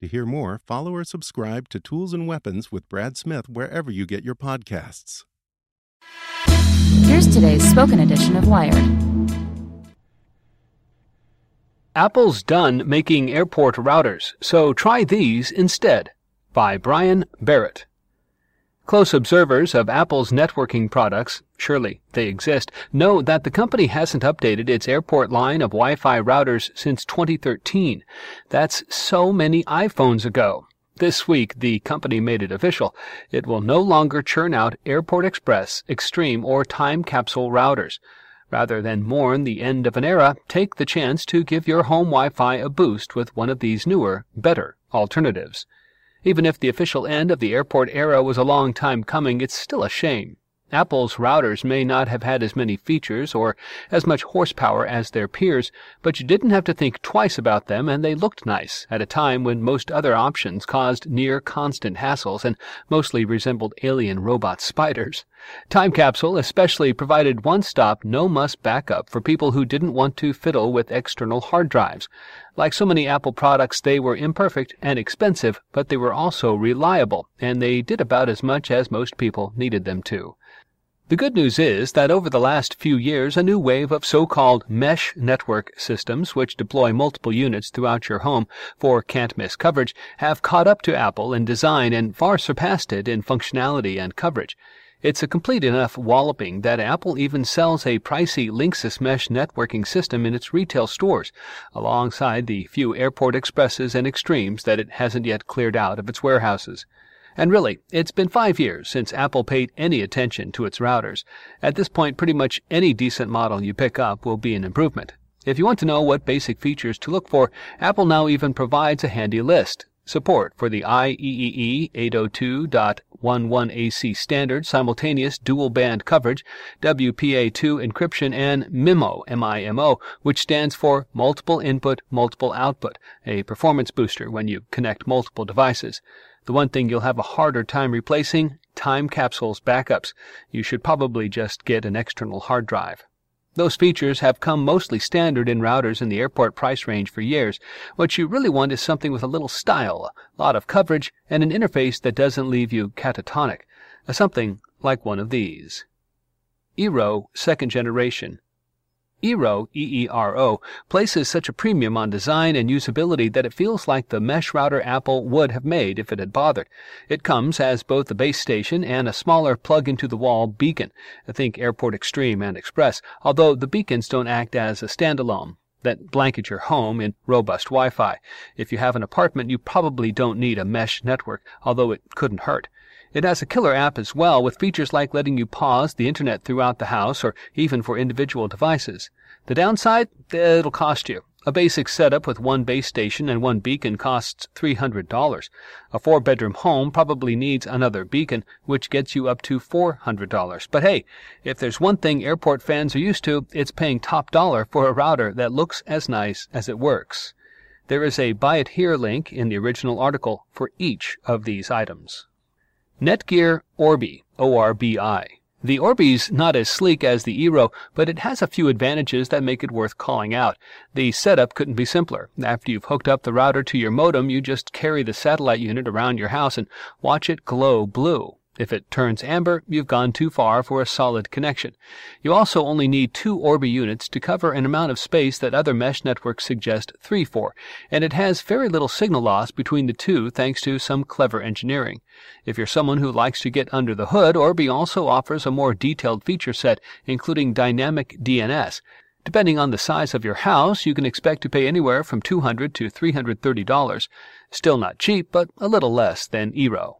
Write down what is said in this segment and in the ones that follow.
To hear more, follow or subscribe to Tools and Weapons with Brad Smith wherever you get your podcasts. Here's today's spoken edition of Wired. Apple's done making airport routers, so try these instead. By Brian Barrett. Close observers of Apple's networking products, surely they exist, know that the company hasn't updated its airport line of Wi-Fi routers since 2013. That's so many iPhones ago. This week, the company made it official. It will no longer churn out Airport Express, Extreme, or Time Capsule routers. Rather than mourn the end of an era, take the chance to give your home Wi-Fi a boost with one of these newer, better alternatives. Even if the official end of the airport era was a long time coming, it's still a shame. Apple's routers may not have had as many features or as much horsepower as their peers, but you didn't have to think twice about them and they looked nice at a time when most other options caused near constant hassles and mostly resembled alien robot spiders. Time Capsule especially provided one-stop no-muss backup for people who didn't want to fiddle with external hard drives. Like so many Apple products, they were imperfect and expensive, but they were also reliable, and they did about as much as most people needed them to. The good news is that over the last few years, a new wave of so-called mesh network systems, which deploy multiple units throughout your home for can't-miss coverage, have caught up to Apple in design and far surpassed it in functionality and coverage. It's a complete enough walloping that Apple even sells a pricey Linksys mesh networking system in its retail stores, alongside the few Airport Expresses and Extremes that it hasn't yet cleared out of its warehouses. And really, it's been five years since Apple paid any attention to its routers. At this point, pretty much any decent model you pick up will be an improvement. If you want to know what basic features to look for, Apple now even provides a handy list. Support for the IEEE 802.11ac standard simultaneous dual band coverage, WPA2 encryption, and MIMO, MIMO, which stands for multiple input, multiple output, a performance booster when you connect multiple devices. The one thing you'll have a harder time replacing, time capsules backups. You should probably just get an external hard drive. Those features have come mostly standard in routers in the airport price range for years. What you really want is something with a little style, a lot of coverage, and an interface that doesn't leave you catatonic. Uh, something like one of these. Eero Second Generation Eero, E-E-R-O, places such a premium on design and usability that it feels like the mesh router Apple would have made if it had bothered. It comes as both a base station and a smaller plug-into-the-wall beacon. I think Airport Extreme and Express, although the beacons don't act as a standalone that blanket your home in robust Wi-Fi. If you have an apartment, you probably don't need a mesh network, although it couldn't hurt. It has a killer app as well, with features like letting you pause the internet throughout the house or even for individual devices. The downside? It'll cost you. A basic setup with one base station and one beacon costs $300. A four bedroom home probably needs another beacon, which gets you up to $400. But hey, if there's one thing airport fans are used to, it's paying top dollar for a router that looks as nice as it works. There is a buy it here link in the original article for each of these items. Netgear Orbi, O-R-B-I. The Orbi's not as sleek as the Eero, but it has a few advantages that make it worth calling out. The setup couldn't be simpler. After you've hooked up the router to your modem, you just carry the satellite unit around your house and watch it glow blue. If it turns amber, you've gone too far for a solid connection. You also only need two Orbi units to cover an amount of space that other mesh networks suggest three for, and it has very little signal loss between the two thanks to some clever engineering. If you're someone who likes to get under the hood, Orbi also offers a more detailed feature set, including dynamic DNS. Depending on the size of your house, you can expect to pay anywhere from 200 to $330. Still not cheap, but a little less than Eero.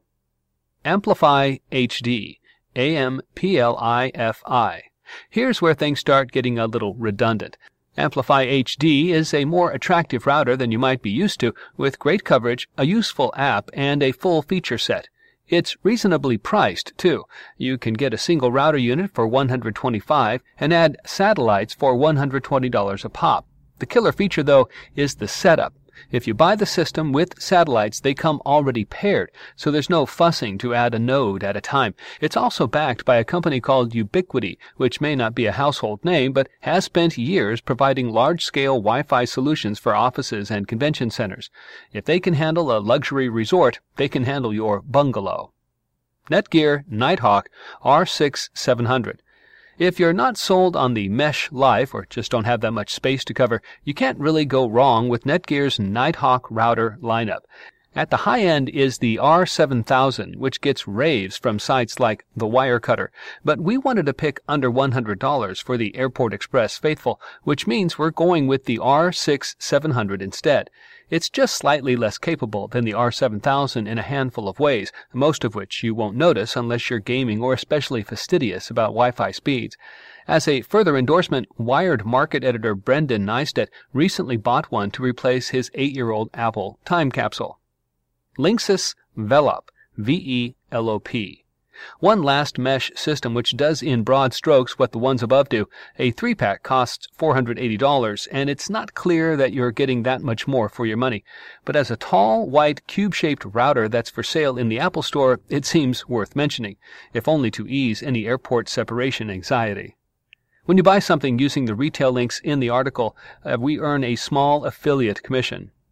AmpliFi HD, A-M-P-L-I-F-I. Here's where things start getting a little redundant. AmpliFi HD is a more attractive router than you might be used to, with great coverage, a useful app, and a full feature set. It's reasonably priced, too. You can get a single router unit for $125 and add satellites for $120 a pop. The killer feature, though, is the setup. If you buy the system with satellites, they come already paired, so there's no fussing to add a node at a time. It's also backed by a company called Ubiquiti, which may not be a household name, but has spent years providing large-scale Wi-Fi solutions for offices and convention centers. If they can handle a luxury resort, they can handle your bungalow. Netgear Nighthawk R6700. If you're not sold on the mesh life or just don't have that much space to cover, you can't really go wrong with Netgear's Nighthawk router lineup. At the high end is the R7000, which gets raves from sites like the Wirecutter, but we wanted to pick under $100 for the Airport Express faithful, which means we're going with the R6700 instead. It's just slightly less capable than the R7000 in a handful of ways, most of which you won't notice unless you're gaming or especially fastidious about Wi-Fi speeds. As a further endorsement, Wired market editor Brendan Nystedt recently bought one to replace his eight-year-old Apple time capsule. Linksys Velop, V-E-L-O-P. One last mesh system which does in broad strokes what the ones above do. A three pack costs $480, and it's not clear that you're getting that much more for your money. But as a tall, white, cube shaped router that's for sale in the Apple Store, it seems worth mentioning, if only to ease any airport separation anxiety. When you buy something using the retail links in the article, uh, we earn a small affiliate commission.